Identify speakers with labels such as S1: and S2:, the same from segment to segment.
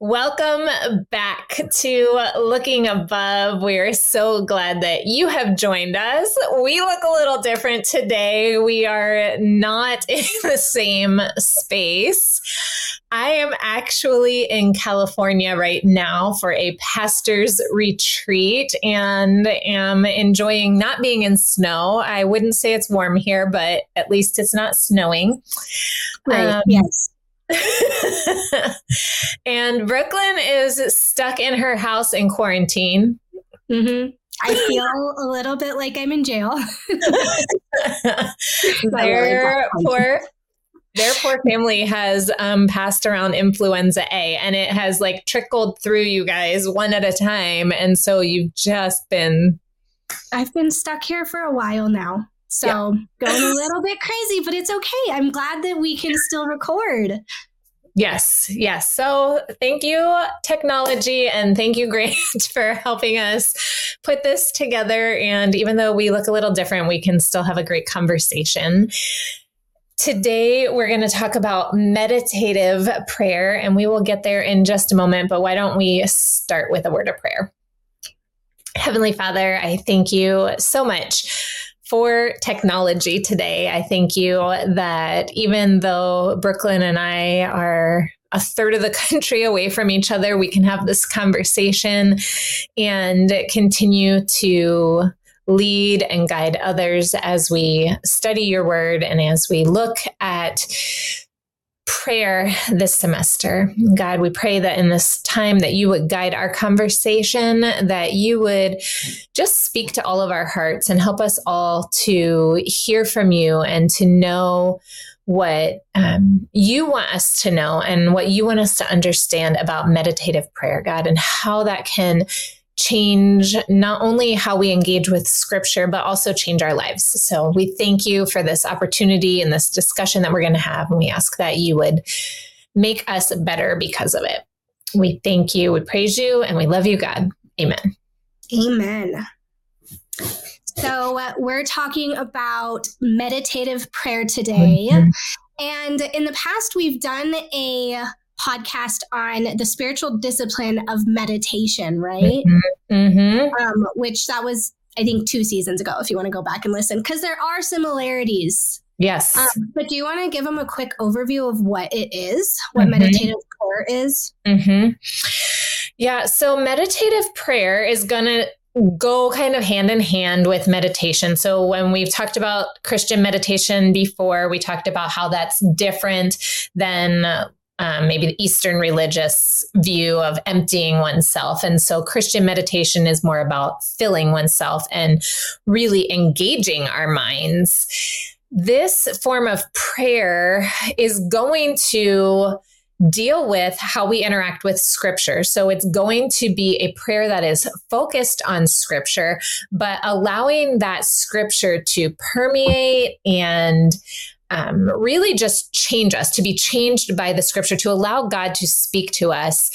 S1: Welcome back to Looking Above. We are so glad that you have joined us. We look a little different today. We are not in the same space. I am actually in California right now for a pastor's retreat and am enjoying not being in snow. I wouldn't say it's warm here, but at least it's not snowing.
S2: Right. Um, yes.
S1: and Brooklyn is stuck in her house in quarantine.
S2: Mm-hmm. I feel a little bit like I'm in jail.
S1: their poor, their poor family has um, passed around influenza A, and it has like trickled through you guys one at a time, and so you've just been.
S2: I've been stuck here for a while now. So yeah. going a little bit crazy, but it's okay. I'm glad that we can still record.
S1: Yes, yes. So thank you, technology, and thank you, Grant, for helping us put this together. And even though we look a little different, we can still have a great conversation. Today, we're going to talk about meditative prayer, and we will get there in just a moment. But why don't we start with a word of prayer? Heavenly Father, I thank you so much for technology today. I thank you that even though Brooklyn and I are a third of the country away from each other, we can have this conversation and continue to lead and guide others as we study your word and as we look at prayer this semester. God, we pray that in this time that you would guide our conversation, that you would just speak to all of our hearts and help us all to hear from you and to know what um, you want us to know and what you want us to understand about meditative prayer, God, and how that can change not only how we engage with scripture, but also change our lives. So we thank you for this opportunity and this discussion that we're going to have. And we ask that you would make us better because of it. We thank you, we praise you, and we love you, God. Amen.
S2: Amen. So, uh, we're talking about meditative prayer today. Mm-hmm. And in the past, we've done a podcast on the spiritual discipline of meditation, right? Mm-hmm. mm-hmm. Um, which that was, I think, two seasons ago, if you want to go back and listen, because there are similarities.
S1: Yes.
S2: Um, but do you want to give them a quick overview of what it is, what mm-hmm. meditative prayer is?
S1: Mm-hmm. Yeah. So, meditative prayer is going to go kind of hand in hand with meditation. So, when we've talked about Christian meditation before, we talked about how that's different than um, maybe the Eastern religious view of emptying oneself. And so Christian meditation is more about filling oneself and really engaging our minds. This form of prayer is going to deal with how we interact with scripture. So it's going to be a prayer that is focused on scripture, but allowing that scripture to permeate and um, really just change us, to be changed by the scripture, to allow God to speak to us,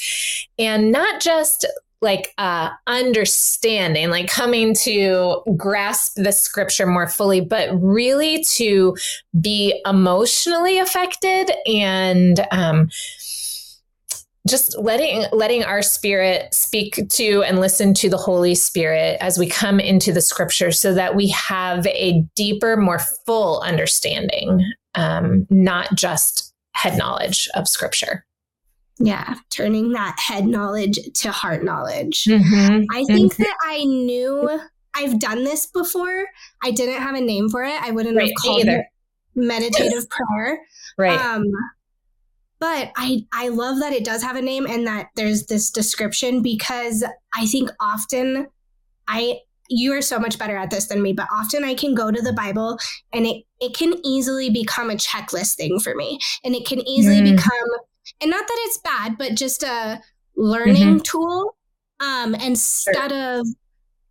S1: and not just like uh, understanding, like coming to grasp the scripture more fully, but really to be emotionally affected and um, just letting letting our spirit speak to and listen to the holy spirit as we come into the scripture so that we have a deeper more full understanding um, not just head knowledge of scripture
S2: yeah turning that head knowledge to heart knowledge mm-hmm. i think mm-hmm. that i knew i've done this before i didn't have a name for it i wouldn't right, have called either. it meditative prayer
S1: right um,
S2: but I I love that it does have a name and that there's this description because I think often I you are so much better at this than me, but often I can go to the Bible and it it can easily become a checklist thing for me. And it can easily mm. become and not that it's bad, but just a learning mm-hmm. tool um instead sure. of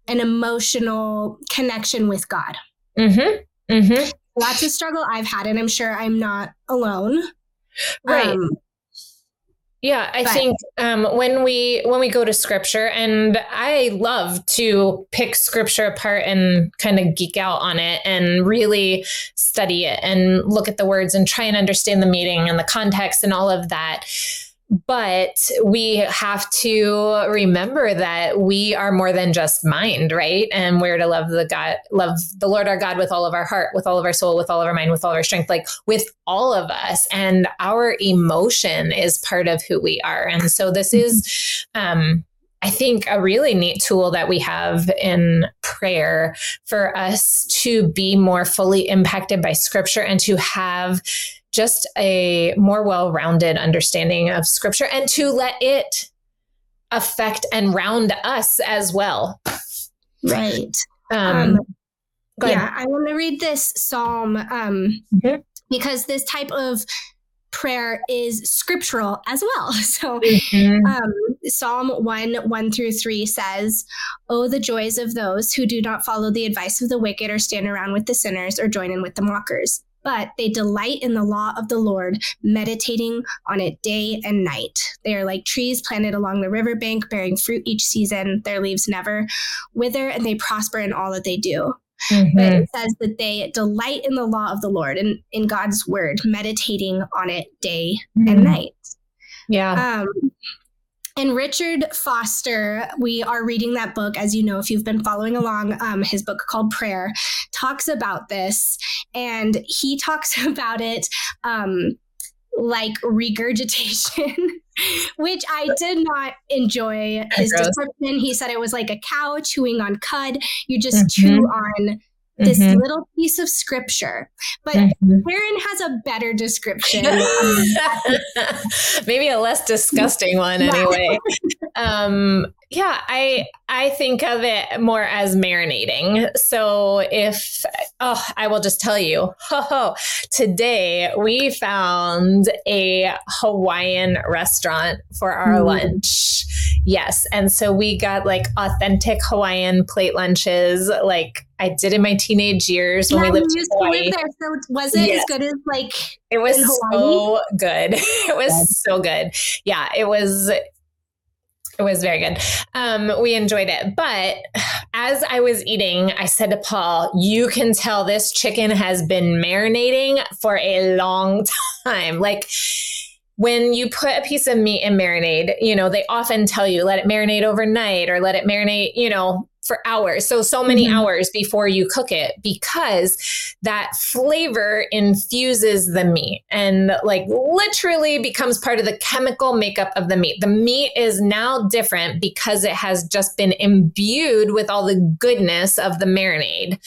S2: an emotional connection with God.
S1: Mm-hmm. Mm-hmm.
S2: That's a struggle I've had, and I'm sure I'm not alone.
S1: Right. Um, yeah, I but. think um, when we when we go to scripture, and I love to pick scripture apart and kind of geek out on it and really study it and look at the words and try and understand the meaning and the context and all of that. But we have to remember that we are more than just mind, right? And we're to love the God, love the Lord our God with all of our heart, with all of our soul, with all of our mind, with all of our strength, like with all of us. And our emotion is part of who we are. And so this is, um, I think a really neat tool that we have in prayer for us to be more fully impacted by scripture and to have just a more well rounded understanding of scripture and to let it affect and round us as well.
S2: Right. Um, um yeah, I want to read this psalm um, mm-hmm. because this type of prayer is scriptural as well. So, mm-hmm. um, Psalm 1 1 through 3 says, Oh, the joys of those who do not follow the advice of the wicked or stand around with the sinners or join in with the mockers but they delight in the law of the Lord, meditating on it day and night. They are like trees planted along the riverbank, bearing fruit each season. Their leaves never wither, and they prosper in all that they do. Mm-hmm. But it says that they delight in the law of the Lord and in God's word, meditating on it day mm-hmm. and night.
S1: Yeah. Um,
S2: and Richard Foster, we are reading that book, as you know, if you've been following along, um, his book called Prayer talks about this. And he talks about it um, like regurgitation, which I did not enjoy his description. He said it was like a cow chewing on cud. You just mm-hmm. chew on this mm-hmm. little piece of scripture. But mm-hmm. Karen has a better description.
S1: Maybe a less disgusting one anyway. um, yeah, I I think of it more as marinating. So if oh, I will just tell you, ho, today we found a Hawaiian restaurant for our mm. lunch. Yes, and so we got like authentic Hawaiian plate lunches, like I did in my teenage years when yeah, we lived in Hawaii. Live there,
S2: so was it yes. as good as like
S1: it was so good. It was so good. Yeah, it was it was very good. Um, we enjoyed it. But as I was eating, I said to Paul, You can tell this chicken has been marinating for a long time. Like, when you put a piece of meat in marinade, you know, they often tell you let it marinate overnight or let it marinate, you know, for hours. So, so many mm-hmm. hours before you cook it because that flavor infuses the meat and like literally becomes part of the chemical makeup of the meat. The meat is now different because it has just been imbued with all the goodness of the marinade.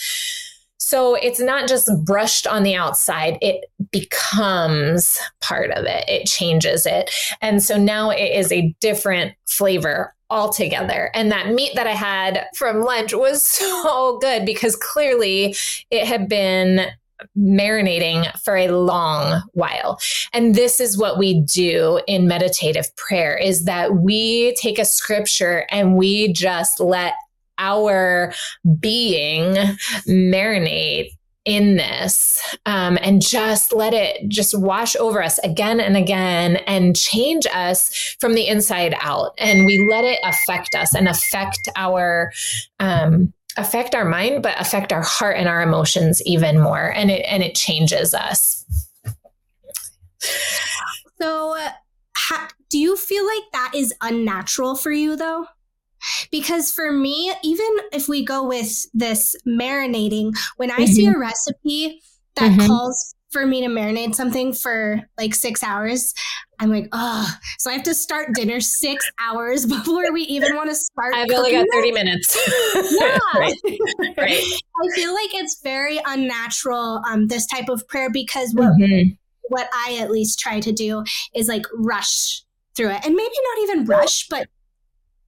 S1: So it's not just brushed on the outside, it becomes part of it. It changes it. And so now it is a different flavor altogether. And that meat that I had from lunch was so good because clearly it had been marinating for a long while. And this is what we do in meditative prayer is that we take a scripture and we just let our being marinate in this um, and just let it just wash over us again and again and change us from the inside out. And we let it affect us and affect our um, affect our mind but affect our heart and our emotions even more. And it and it changes us.
S2: So uh, ha- do you feel like that is unnatural for you though because for me, even if we go with this marinating, when I mm-hmm. see a recipe that mm-hmm. calls for me to marinate something for like six hours, I'm like, oh, so I have to start dinner six hours before we even want to start.
S1: I've only got 30 minutes.
S2: yeah. right. right. I feel like it's very unnatural, um, this type of prayer, because what, mm-hmm. what I at least try to do is like rush through it and maybe not even rush, but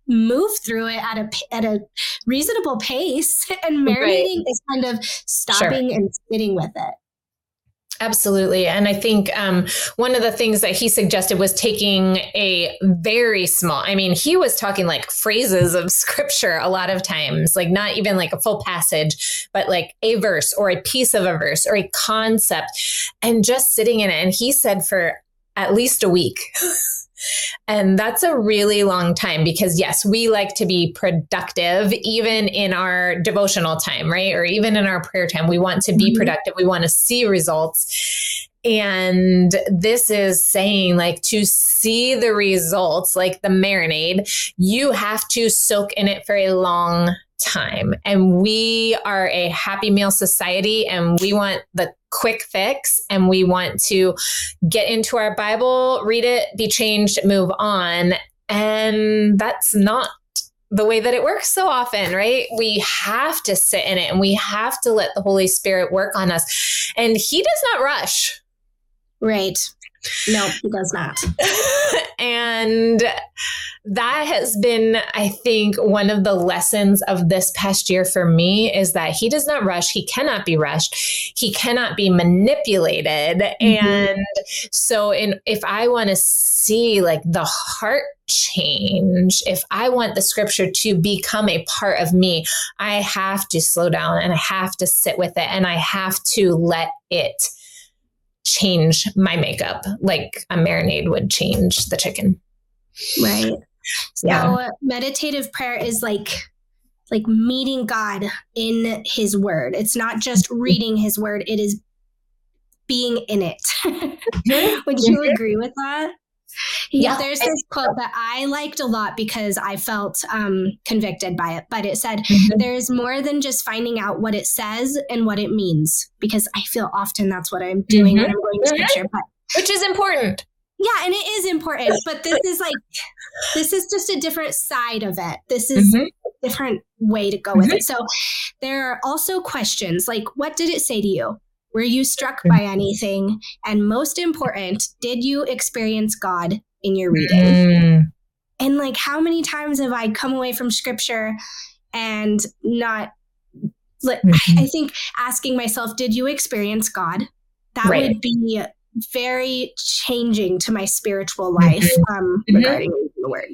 S2: move through it at a at a reasonable pace and marinating right. is kind of stopping sure. and sitting with it
S1: Absolutely. And I think um, one of the things that he suggested was taking a very small, I mean, he was talking like phrases of scripture a lot of times, like not even like a full passage, but like a verse or a piece of a verse or a concept and just sitting in it. And he said for at least a week. And that's a really long time because, yes, we like to be productive even in our devotional time, right? Or even in our prayer time. We want to be mm-hmm. productive, we want to see results. and this is saying like to see the results, like the marinade, you have to soak in it for a long time. And we are a happy meal society and we want the quick fix and we want to get into our Bible, read it, be changed, move on. And that's not the way that it works so often, right? We have to sit in it and we have to let the Holy Spirit work on us. And He does not rush.
S2: Right. No, He does not.
S1: and that has been, I think, one of the lessons of this past year for me is that he does not rush. He cannot be rushed. He cannot be manipulated. Mm-hmm. And so, in if I want to see like the heart change, if I want the scripture to become a part of me, I have to slow down and I have to sit with it and I have to let it change my makeup like a marinade would change the chicken.
S2: Right. So yeah. meditative prayer is like like meeting God in his word. It's not just reading his word, it is being in it. Would you agree with that? Yeah, there's this quote that I liked a lot because I felt um, convicted by it. But it said, mm-hmm. There's more than just finding out what it says and what it means. Because I feel often that's what I'm doing mm-hmm. when I'm going to scripture. But,
S1: Which is important.
S2: Yeah, and it is important. But this is like, this is just a different side of it. This is mm-hmm. a different way to go with it. Mm-hmm. So there are also questions like, What did it say to you? Were you struck by anything? And most important, did you experience God in your reading? Mm. And like, how many times have I come away from scripture and not, mm-hmm. I think asking myself, did you experience God? That right. would be very changing to my spiritual life mm-hmm. um, mm-hmm. regarding the word.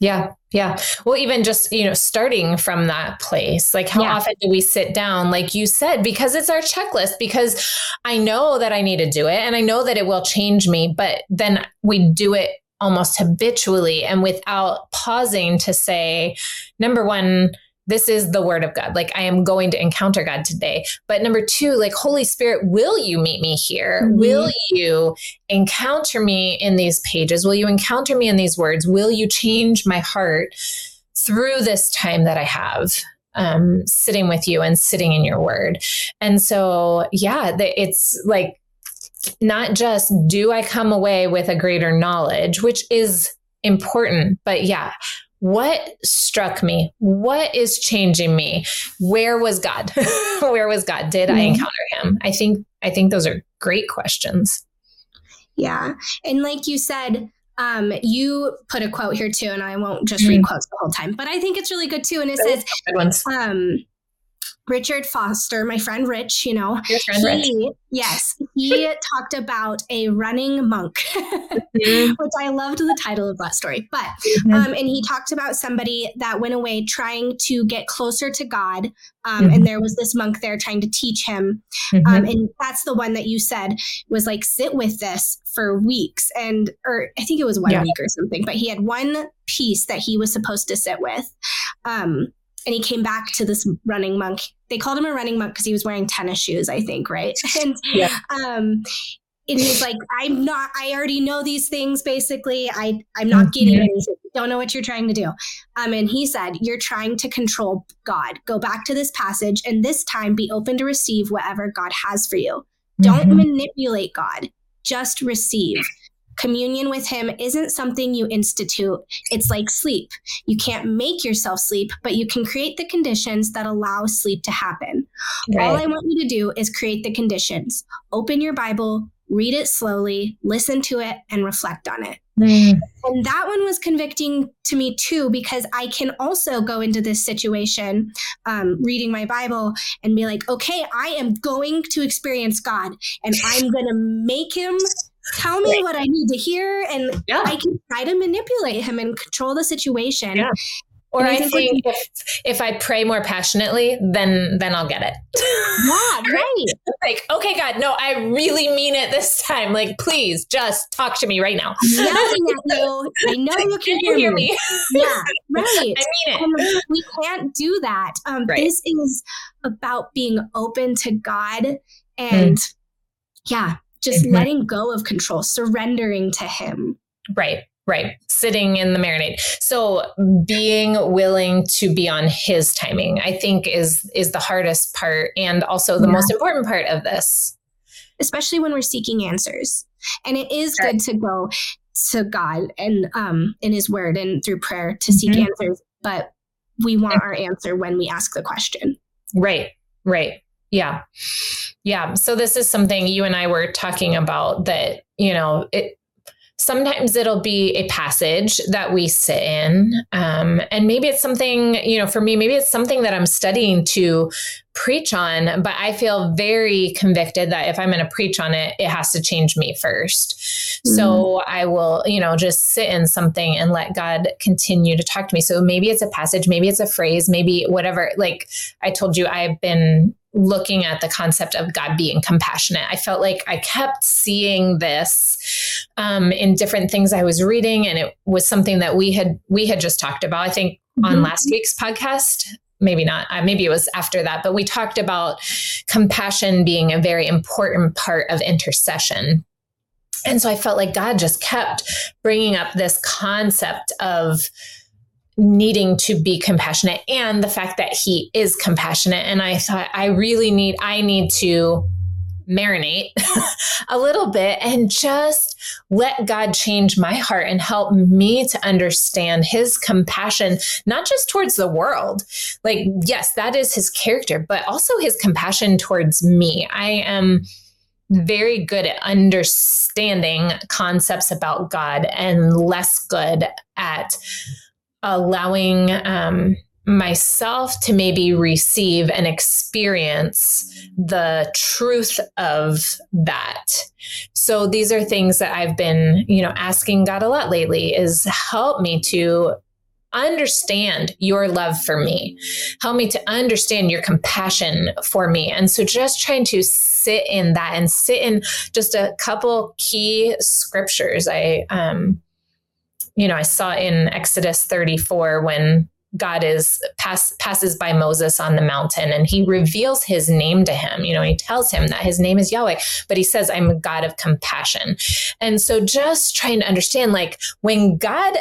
S1: Yeah. Yeah. Well, even just, you know, starting from that place, like how yeah. often do we sit down, like you said, because it's our checklist, because I know that I need to do it and I know that it will change me, but then we do it almost habitually and without pausing to say, number one, this is the word of God. Like I am going to encounter God today. But number two, like Holy Spirit, will you meet me here? Mm-hmm. Will you encounter me in these pages? Will you encounter me in these words? Will you change my heart through this time that I have? Um, sitting with you and sitting in your word. And so, yeah, it's like not just do I come away with a greater knowledge, which is important, but yeah, what struck me? What is changing me? Where was God? Where was God? Did mm-hmm. I encounter him? I think I think those are great questions.
S2: Yeah. And like you said, um, you put a quote here too, and I won't just read mm. quotes the whole time, but I think it's really good too. And it says, um, Richard Foster, my friend Rich, you know,
S1: Your friend he,
S2: Rich. yes, he talked about a running monk, mm-hmm. which I loved the title of that story. But, mm-hmm. um, and he talked about somebody that went away trying to get closer to God. Um, mm-hmm. And there was this monk there trying to teach him. Mm-hmm. Um, and that's the one that you said was like, sit with this for weeks. And, or I think it was one yeah. week or something, but he had one piece that he was supposed to sit with. Um, and he came back to this running monk. They called him a running monk because he was wearing tennis shoes, I think, right? And yeah. um, and he's like, I'm not. I already know these things. Basically, I I'm not getting anything. Don't know what you're trying to do. Um, and he said, you're trying to control God. Go back to this passage, and this time be open to receive whatever God has for you. Don't mm-hmm. manipulate God. Just receive. Communion with Him isn't something you institute. It's like sleep. You can't make yourself sleep, but you can create the conditions that allow sleep to happen. Right. All I want you to do is create the conditions. Open your Bible, read it slowly, listen to it, and reflect on it. Mm. And that one was convicting to me too, because I can also go into this situation, um, reading my Bible and be like, okay, I am going to experience God and I'm going to make him tell me what I need to hear, and yeah. I can try to manipulate him and control the situation.
S1: Yeah. Or I, I think, think if, if I pray more passionately, then then I'll get it.
S2: Yeah, right.
S1: like, okay, God, no, I really mean it this time. Like, please just talk to me right now.
S2: Yelling at you. I know you can, can hear, hear me. me. yeah, right. I
S1: mean it. And
S2: we can't do that. Um, right. This is about being open to God and mm. yeah, just mm-hmm. letting go of control, surrendering to Him.
S1: Right. Right. Sitting in the marinade. So being willing to be on his timing, I think is is the hardest part and also the yeah. most important part of this.
S2: Especially when we're seeking answers. And it is sure. good to go to God and um in his word and through prayer to seek mm-hmm. answers, but we want our answer when we ask the question.
S1: Right. Right. Yeah. Yeah. So this is something you and I were talking about that, you know, it sometimes it'll be a passage that we sit in um, and maybe it's something you know for me maybe it's something that i'm studying to preach on but i feel very convicted that if i'm going to preach on it it has to change me 1st mm-hmm. so i will you know just sit in something and let god continue to talk to me so maybe it's a passage maybe it's a phrase maybe whatever like i told you i've been looking at the concept of God being compassionate. I felt like I kept seeing this um, in different things I was reading, and it was something that we had we had just talked about. I think mm-hmm. on last week's podcast. Maybe not. Uh, maybe it was after that, but we talked about compassion being a very important part of intercession. And so I felt like God just kept bringing up this concept of needing to be compassionate and the fact that he is compassionate and i thought i really need i need to marinate a little bit and just let God change my heart and help me to understand his compassion, not just towards the world. Like, yes, that is his character, but also his compassion towards me. I am very good at understanding concepts about God and less good at allowing um, myself to maybe receive and experience the truth of that. So these are things that I've been, you know, asking God a lot lately is help me to understand your love for me. Help me to understand your compassion for me. And so just trying to sit in that and sit in just a couple key scriptures. I um you know, I saw in Exodus 34 when God is pass, passes by Moses on the mountain and he reveals his name to him. You know, he tells him that his name is Yahweh, but he says, I'm a God of compassion. And so just trying to understand, like when God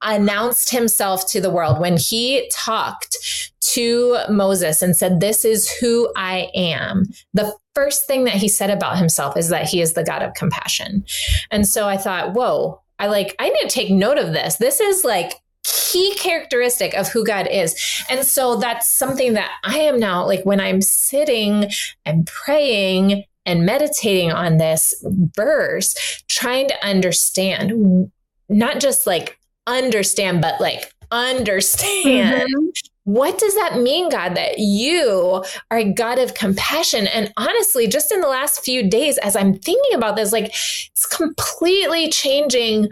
S1: announced himself to the world, when he talked to Moses and said, This is who I am, the first thing that he said about himself is that he is the God of compassion. And so I thought, whoa, I like, I need to take note of this. This is like key characteristic of who God is. And so that's something that I am now like when I'm sitting and praying and meditating on this verse, trying to understand, not just like understand, but like understand mm-hmm what does that mean, God, that you are a God of compassion? And honestly, just in the last few days, as I'm thinking about this, like it's completely changing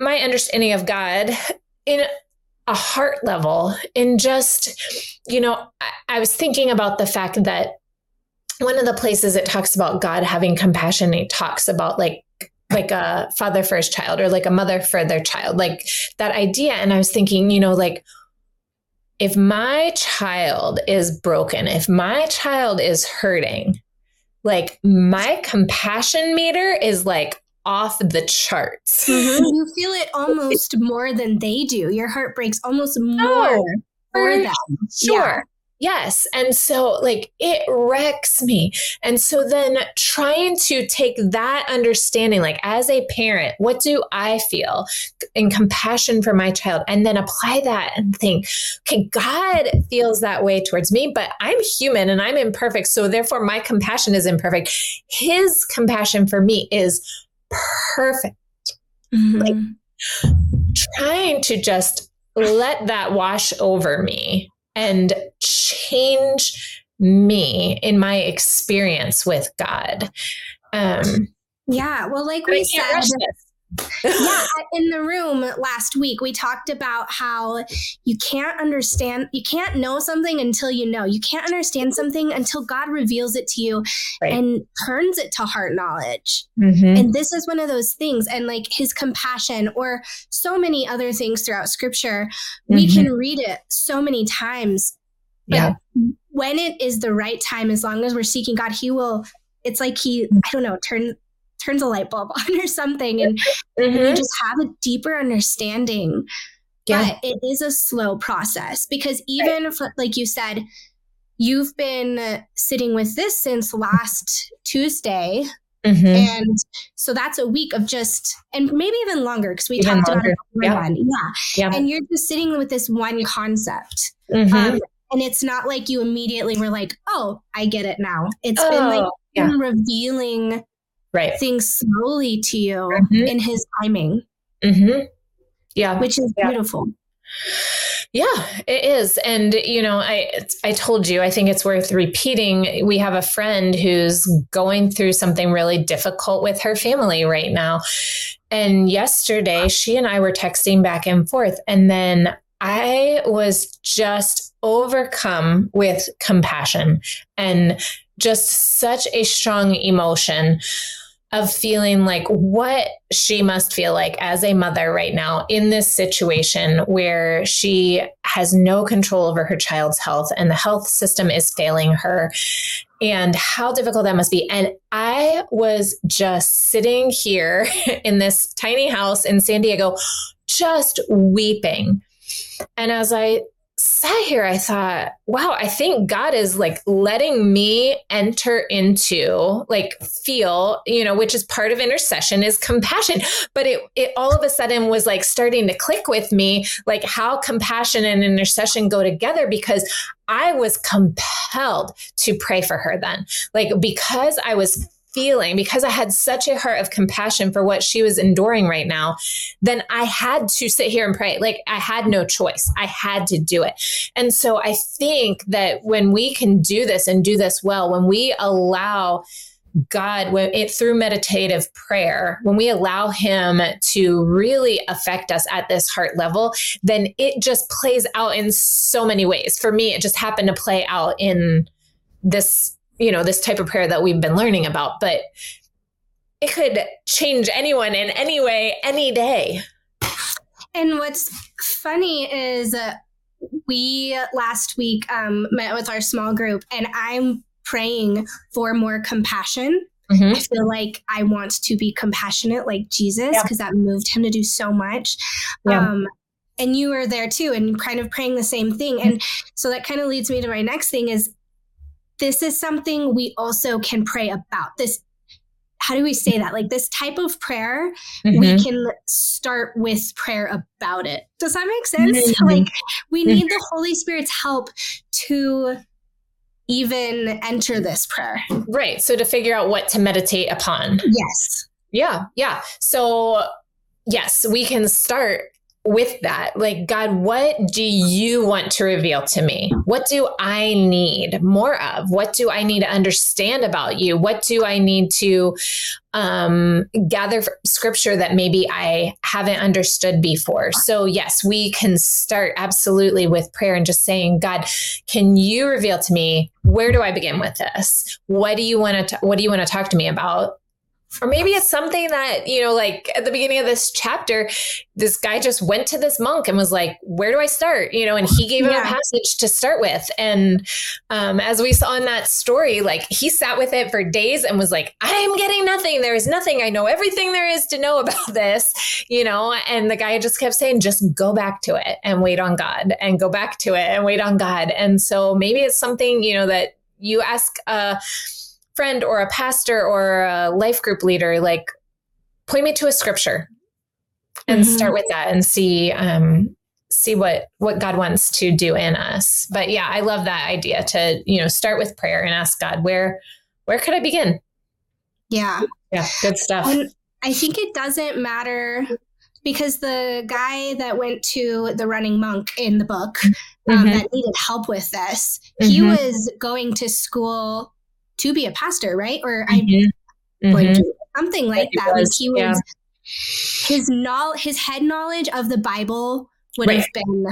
S1: my understanding of God in a heart level. In just, you know, I, I was thinking about the fact that one of the places it talks about God having compassion, it talks about like like a father for his child or like a mother for their child, like that idea. And I was thinking, you know, like, if my child is broken, if my child is hurting, like my compassion meter is like off the charts.
S2: Mm-hmm. You feel it almost more than they do. Your heart breaks almost more oh, for them.
S1: Sure. Yes. And so, like, it wrecks me. And so, then trying to take that understanding, like, as a parent, what do I feel in compassion for my child? And then apply that and think, okay, God feels that way towards me, but I'm human and I'm imperfect. So, therefore, my compassion is imperfect. His compassion for me is perfect. Mm-hmm. Like, trying to just let that wash over me and change me in my experience with God. Um,
S2: yeah, well, like we said, yeah, in the room last week, we talked about how you can't understand, you can't know something until you know. You can't understand something until God reveals it to you right. and turns it to heart knowledge. Mm-hmm. And this is one of those things. And like his compassion, or so many other things throughout scripture, mm-hmm. we can read it so many times. But yeah. when it is the right time, as long as we're seeking God, he will it's like he I don't know turn turns a light bulb on or something and mm-hmm. you just have a deeper understanding yeah. but it is a slow process because even right. for, like you said you've been sitting with this since last tuesday mm-hmm. and so that's a week of just and maybe even longer because we even talked longer. about it yeah. yeah yeah and you're just sitting with this one concept mm-hmm. um, and it's not like you immediately were like oh i get it now It's oh, been like oh, yeah. revealing
S1: right.
S2: things slowly to you mm-hmm. in his timing.
S1: Mm-hmm. Yeah.
S2: Which is yeah. beautiful.
S1: Yeah, it is. And you know, I I told you I think it's worth repeating. We have a friend who's going through something really difficult with her family right now. And yesterday she and I were texting back and forth and then I was just overcome with compassion and just such a strong emotion of feeling like what she must feel like as a mother right now in this situation where she has no control over her child's health and the health system is failing her and how difficult that must be. And I was just sitting here in this tiny house in San Diego, just weeping. And as I sat here, I thought, wow, I think God is like letting me enter into, like, feel, you know, which is part of intercession is compassion. But it, it all of a sudden was like starting to click with me, like how compassion and intercession go together because I was compelled to pray for her then. Like, because I was feeling, because I had such a heart of compassion for what she was enduring right now, then I had to sit here and pray. Like I had no choice. I had to do it. And so I think that when we can do this and do this well, when we allow God, when it through meditative prayer, when we allow Him to really affect us at this heart level, then it just plays out in so many ways. For me, it just happened to play out in this you know, this type of prayer that we've been learning about, but it could change anyone in any way, any day.
S2: And what's funny is uh, we last week um, met with our small group, and I'm praying for more compassion. Mm-hmm. I feel like I want to be compassionate like Jesus because yeah. that moved him to do so much. Yeah. Um, and you were there too, and kind of praying the same thing. And so that kind of leads me to my next thing is this is something we also can pray about. This how do we say that? Like this type of prayer, mm-hmm. we can start with prayer about it. Does that make sense? Mm-hmm. Like we need the Holy Spirit's help to even enter this prayer.
S1: Right. So to figure out what to meditate upon.
S2: Yes.
S1: Yeah. Yeah. So, yes, we can start with that like god what do you want to reveal to me? What do i need more of? What do i need to understand about you? What do i need to um, gather scripture that maybe i haven't understood before? So yes we can start absolutely with prayer and just saying god can you reveal to me where do i begin with this? What do you want to what do you want to talk to me about or maybe it's something that, you know, like at the beginning of this chapter, this guy just went to this monk and was like, Where do I start? You know, and he gave him yeah. a passage to start with. And um, as we saw in that story, like he sat with it for days and was like, I am getting nothing. There is nothing. I know everything there is to know about this, you know. And the guy just kept saying, Just go back to it and wait on God and go back to it and wait on God. And so maybe it's something, you know, that you ask, uh, friend or a pastor or a life group leader, like point me to a scripture and mm-hmm. start with that and see um, see what what God wants to do in us. But yeah, I love that idea to you know start with prayer and ask God where where could I begin?
S2: Yeah,
S1: yeah, good stuff.
S2: And I think it doesn't matter because the guy that went to the running monk in the book um, mm-hmm. that needed help with this, mm-hmm. he was going to school to be a pastor, right? Or mm-hmm. I'm going to something like that. Was, like he was yeah. his knowledge, his head knowledge of the Bible would right. have been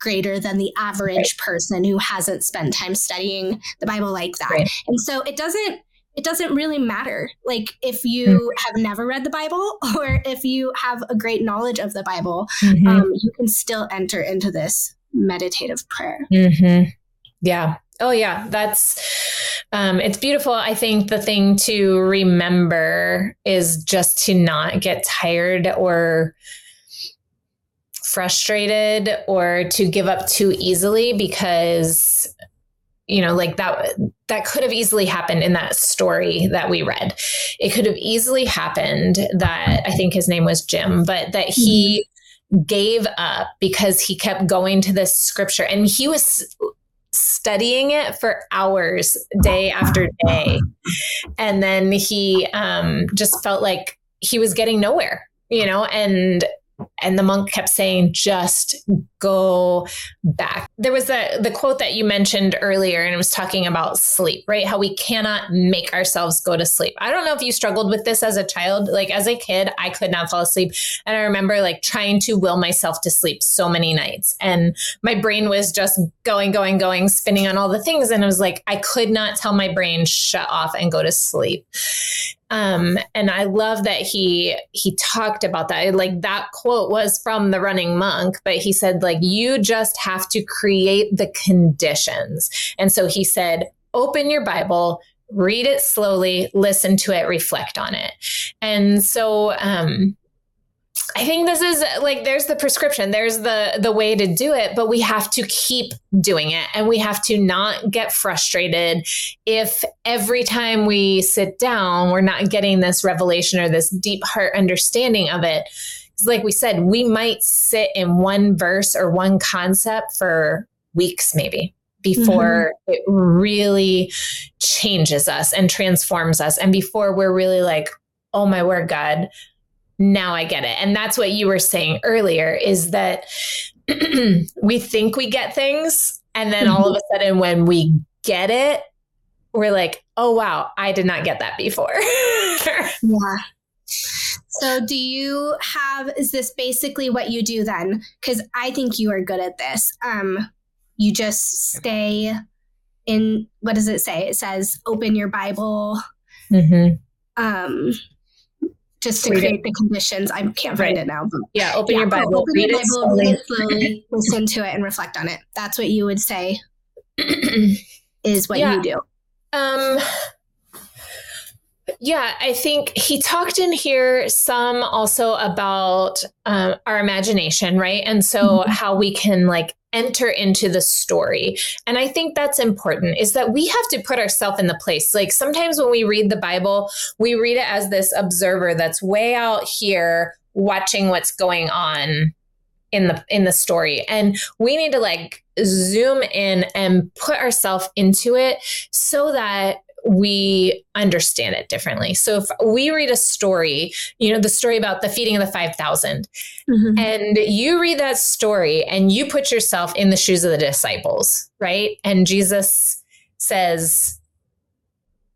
S2: greater than the average right. person who hasn't spent time studying the Bible like that. Right. And so it doesn't it doesn't really matter like if you mm-hmm. have never read the bible or if you have a great knowledge of the bible mm-hmm. um, you can still enter into this meditative prayer
S1: mm-hmm. Yeah, Oh yeah, that's um, it's beautiful. I think the thing to remember is just to not get tired or frustrated or to give up too easily because you know like that that could have easily happened in that story that we read it could have easily happened that i think his name was jim but that he mm-hmm. gave up because he kept going to this scripture and he was studying it for hours day after day. And then he um, just felt like he was getting nowhere you know? And and the monk kept saying just go back. There was the the quote that you mentioned earlier and it was talking about sleep right? How we cannot make ourselves go to sleep. I don't know if you struggled with this as a child. Like as a kid i could not fall asleep. And i remember like trying to will myself to sleep so many nights. And my brain was just going going going spinning on all the things. And it was like i could not tell my brain shut off and go to sleep um, and I love that he he talked about that. Like that quote was from the running monk, but he said like you just have to create the conditions. And so he said, open your Bible, read it slowly, listen to it, reflect on it. And so um I think this is like there's the prescription, there's the the way to do it, but we have to keep doing it and we have to not get frustrated if every time we sit down we're not getting this revelation or this deep heart understanding of it. Like we said, we might sit in one verse or one concept for weeks maybe before mm-hmm. it really changes us and transforms us and before we're really like, "Oh my word, God, now I get it. And that's what you were saying earlier is that we think we get things. And then all of a sudden, when we get it, we're like, oh, wow, I did not get that before.
S2: yeah. So, do you have, is this basically what you do then? Because I think you are good at this. Um, you just stay in, what does it say? It says, open your Bible. Mm-hmm. Um, just to read create it. the conditions. I can't find right. it now.
S1: Yeah, open yeah, your Bible, open read, your it Bible read it
S2: slowly, listen to it, and reflect on it. That's what you would say is what yeah. you do. Um,
S1: yeah, I think he talked in here some also about um, our imagination, right? And so mm-hmm. how we can like enter into the story. And I think that's important is that we have to put ourselves in the place. Like sometimes when we read the Bible, we read it as this observer that's way out here watching what's going on in the in the story and we need to like zoom in and put ourselves into it so that we understand it differently. So if we read a story, you know, the story about the feeding of the 5,000, mm-hmm. and you read that story and you put yourself in the shoes of the disciples, right? And Jesus says,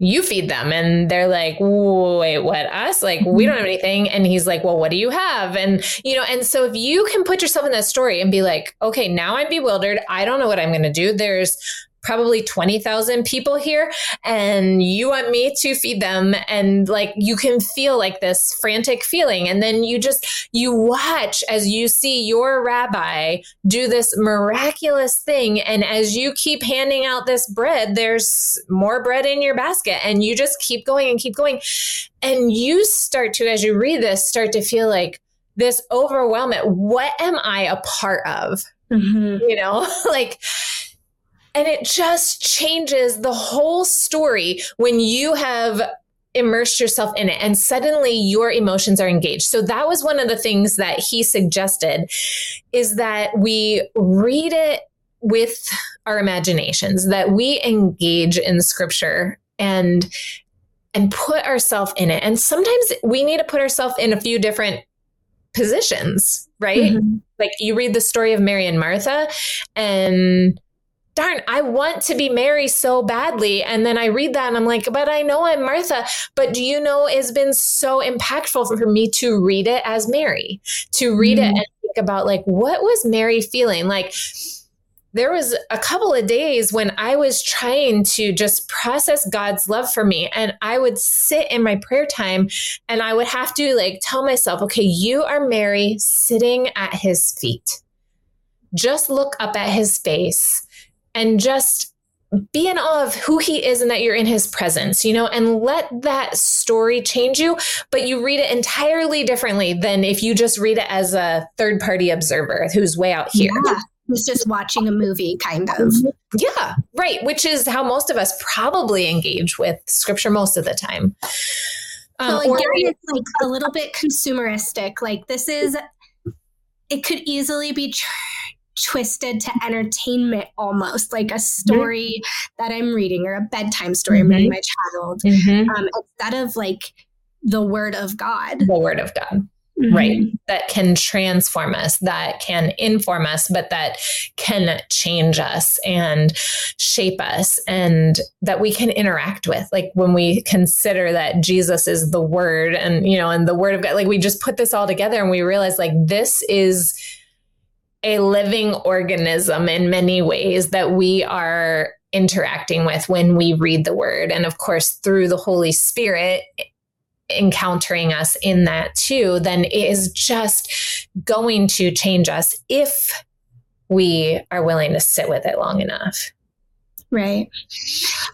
S1: you feed them and they're like wait what us like we don't have anything and he's like well what do you have and you know and so if you can put yourself in that story and be like okay now i'm bewildered i don't know what i'm going to do there's probably 20,000 people here and you want me to feed them and like you can feel like this frantic feeling and then you just you watch as you see your rabbi do this miraculous thing and as you keep handing out this bread there's more bread in your basket and you just keep going and keep going and you start to as you read this start to feel like this overwhelming what am i a part of mm-hmm. you know like and it just changes the whole story when you have immersed yourself in it and suddenly your emotions are engaged. So that was one of the things that he suggested is that we read it with our imaginations, that we engage in scripture and and put ourselves in it. And sometimes we need to put ourselves in a few different positions, right? Mm-hmm. Like you read the story of Mary and Martha and darn, I want to be Mary so badly. And then I read that and I'm like, but I know I'm Martha. But do you know it's been so impactful for me to read it as Mary, to read mm-hmm. it and think about like, what was Mary feeling? Like, there was a couple of days when I was trying to just process God's love for me. And I would sit in my prayer time and I would have to like tell myself, okay, you are Mary sitting at his feet. Just look up at his face and just be in awe of who he is and that you're in his presence, you know, and let that story change you, but you read it entirely differently than if you just read it as a third party observer who's way out here.
S2: Yeah. Who's just watching a movie, kind of.
S1: Yeah, right. Which is how most of us probably engage with scripture most of the time.
S2: Um, so again, it's like a little bit consumeristic. Like this is, it could easily be tr- twisted to entertainment almost like a story mm-hmm. that I'm reading or a bedtime story mm-hmm. I'm reading my child mm-hmm. um, instead of like the word of God.
S1: The word of God. Mm-hmm. Right. That can transform us, that can inform us, but that can change us and shape us and that we can interact with. Like when we consider that Jesus is the word and, you know, and the word of God, like we just put this all together and we realize like this is a living organism in many ways that we are interacting with when we read the word. And of course, through the Holy Spirit encountering us in that too, then it is just going to change us if we are willing to sit with it long enough.
S2: Right.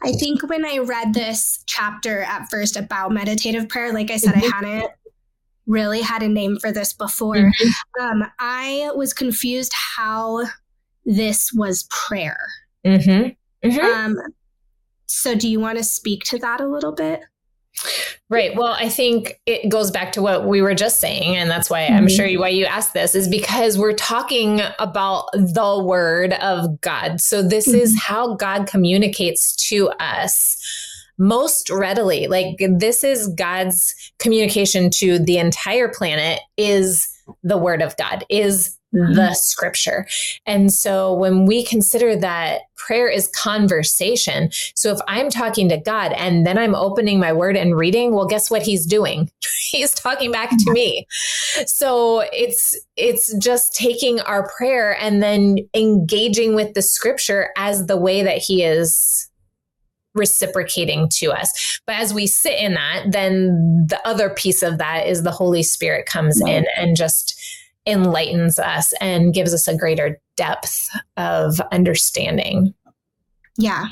S2: I think when I read this chapter at first about meditative prayer, like I said, mm-hmm. I hadn't really had a name for this before. Mm-hmm. Um, I was confused how this was prayer. Mm-hmm. Mm-hmm. Um, so, do you want to speak to that a little bit?
S1: Right. Well, I think it goes back to what we were just saying, and that's why I'm sure mm-hmm. why you asked this is because we're talking about the Word of God. So this mm-hmm. is how God communicates to us most readily. Like this is God's communication to the entire planet is the word of God, is mm-hmm. the scripture. And so when we consider that prayer is conversation, so if I'm talking to God and then I'm opening my word and reading, well, guess what he's doing? he's talking back to me. So it's it's just taking our prayer and then engaging with the scripture as the way that he is reciprocating to us. But as we sit in that, then the other piece of that is the Holy Spirit comes in and just enlightens us and gives us a greater depth of understanding.
S2: Yeah.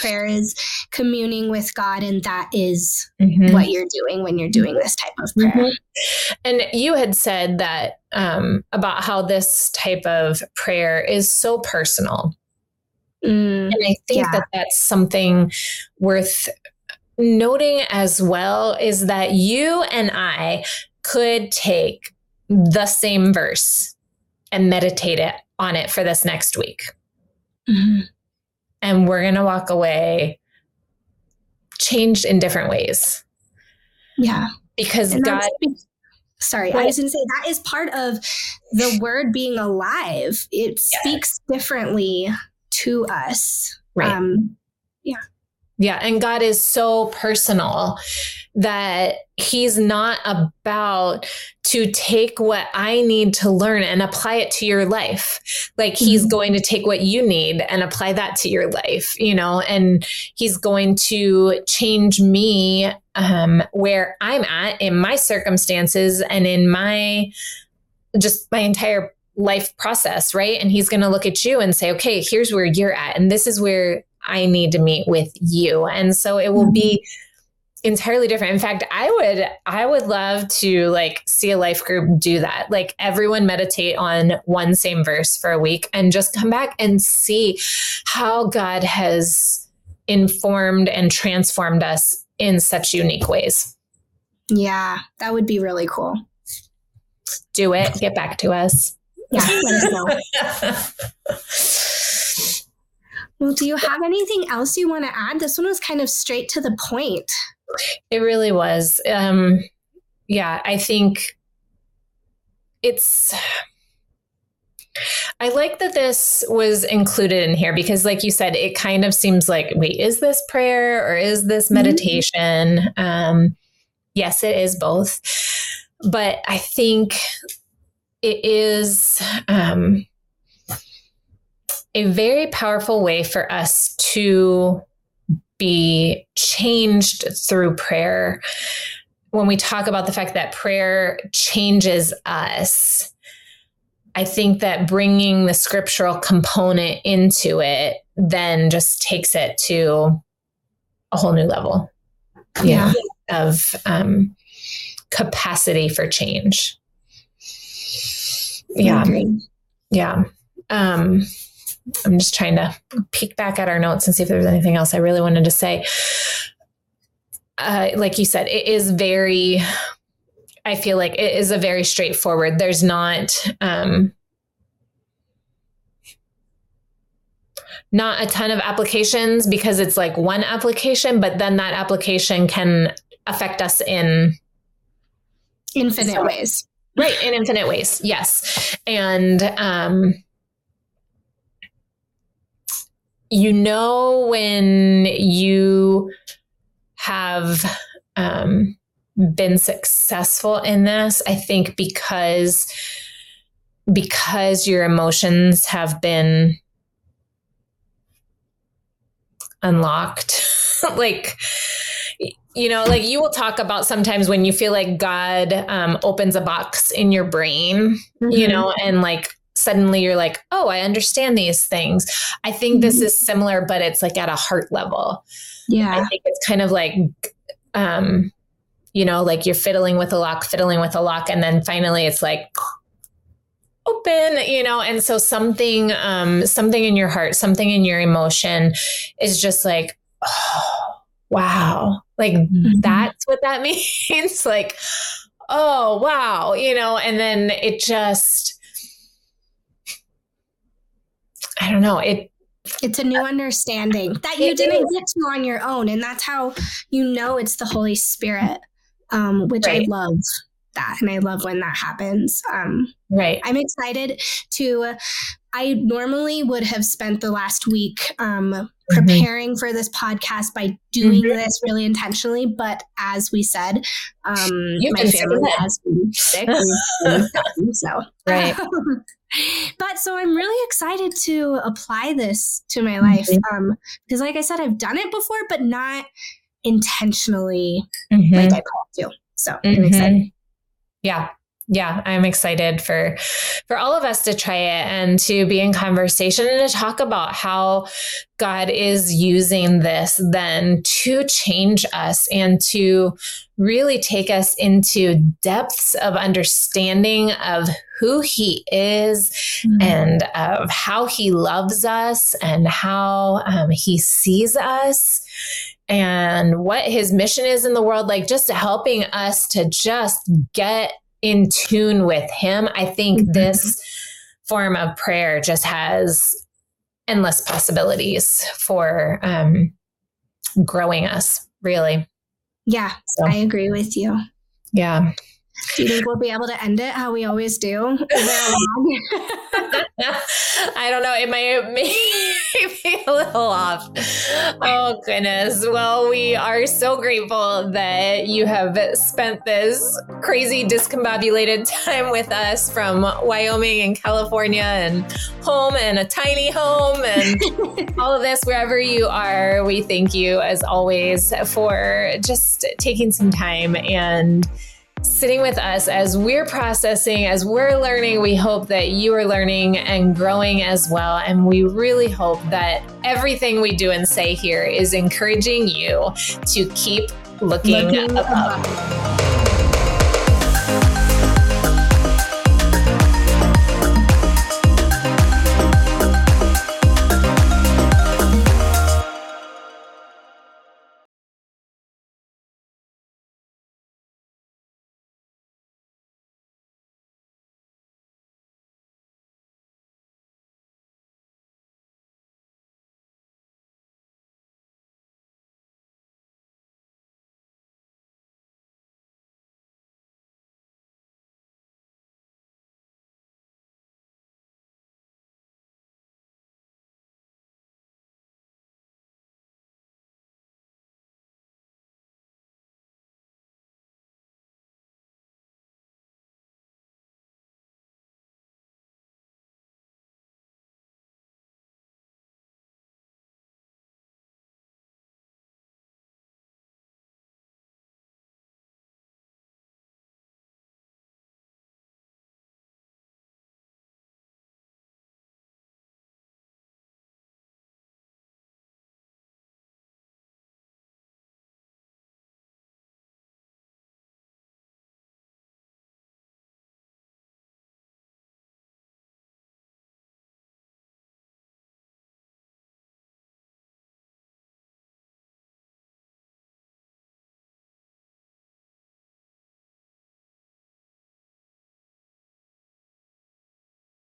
S2: Prayer is communing with God, and that is mm-hmm. what you're doing when you're doing this type of prayer. Mm-hmm.
S1: And you had said that um, about how this type of prayer is so personal. Mm, and I think yeah. that that's something worth noting as well is that you and I could take the same verse and meditate it on it for this next week. Mm-hmm. And we're going to walk away changed in different ways.
S2: Yeah.
S1: Because and God.
S2: Sorry, I was going to say that is part of the word being alive. It yeah. speaks differently to us.
S1: Right. Um,
S2: yeah.
S1: Yeah. And God is so personal that He's not about to take what I need to learn and apply it to your life. Like mm-hmm. He's going to take what you need and apply that to your life, you know, and He's going to change me um, where I'm at in my circumstances and in my just my entire life process, right? And he's going to look at you and say, okay, here's where you're at. And this is where I need to meet with you. And so it will be mm-hmm. entirely different. In fact, I would I would love to like see a life group do that. Like everyone meditate on one same verse for a week and just come back and see how God has informed and transformed us in such unique ways.
S2: Yeah, that would be really cool.
S1: Do it. Get back to us.
S2: Yeah, let us know. well, do you have anything else you want to add? This one was kind of straight to the point.
S1: It really was. Um, yeah, I think it's. I like that this was included in here because, like you said, it kind of seems like, wait, is this prayer or is this mm-hmm. meditation? Mm-hmm. Um, yes, it is both. But I think it is um, a very powerful way for us to be changed through prayer. When we talk about the fact that prayer changes us, I think that bringing the scriptural component into it then just takes it to a whole new level
S2: Yeah.
S1: of um, capacity for change. Yeah. Yeah. Um, I'm just trying to peek back at our notes and see if there's anything else I really wanted to say. Uh, like you said, it is very, I feel like it is a very straightforward. There's not, um, not a ton of applications because it's like one application, but then that application can affect us in
S2: Infinite
S1: So-
S2: ways.
S1: Right in infinite ways yes. And um you know when you have um been successful in this i think because because your emotions have been unlocked like you know like you will talk about sometimes when you feel like god um, opens a box in your brain you
S2: Mhm.
S1: know and like suddenly you're like oh i understand these things i think this
S2: Mhm.
S1: is similar but it's like at a heart level
S2: Yeah.
S1: i think it's kind of like um you know like you're fiddling with a lock fiddling with a lock and then finally it's like open you know and so something um something in your heart something in your emotion is just like oh wow like that's what that means like oh wow you know and then it just i don't know it
S2: It's a new understanding that you didn't get to on your own. And that's how you know it's the Holy Spirit, um, which I love that. And I love when that happens. Um,
S1: right
S2: I'm excited to. I normally would have spent the last week
S1: Mm-hmm.
S2: um, preparing for this podcast by doing
S1: Mhm.
S2: this really intentionally. But as we said, um, my family has been sick. We've been sick, so
S1: Right.
S2: but so I'm really excited to apply this to my life
S1: Mhm.
S2: um, because, like I said, I've done it before, but not intentionally
S1: Mhm.
S2: like I plan to. So I'm excited.
S1: Yeah. Yeah, I'm excited for for all of us to try it and to be in conversation and to talk about how God is using this then to change us and to really take us into depths of understanding of who he is and of how he loves us and how um, he sees us and what his mission is in the world like just helping us to just get in tune with him i think
S2: Mhm.
S1: this form of prayer just has endless possibilities for um, growing us really
S2: yeah,
S1: so
S2: I agree with you.
S1: yeah
S2: Do you think we'll be able to end it how we always do? Is there a log?
S1: I don't know. It might be a little off. Oh, goodness. Well, we are so grateful that you have spent this crazy, discombobulated time with us from Wyoming and California and home and a tiny home and all of this, wherever you are. We thank you, as always, for just taking some time and sitting with us as we're processing, as we're learning. We hope that you are learning and growing as well. And we really hope that everything we do and say here is encouraging you to keep looking,
S2: Looking
S1: above.
S2: above.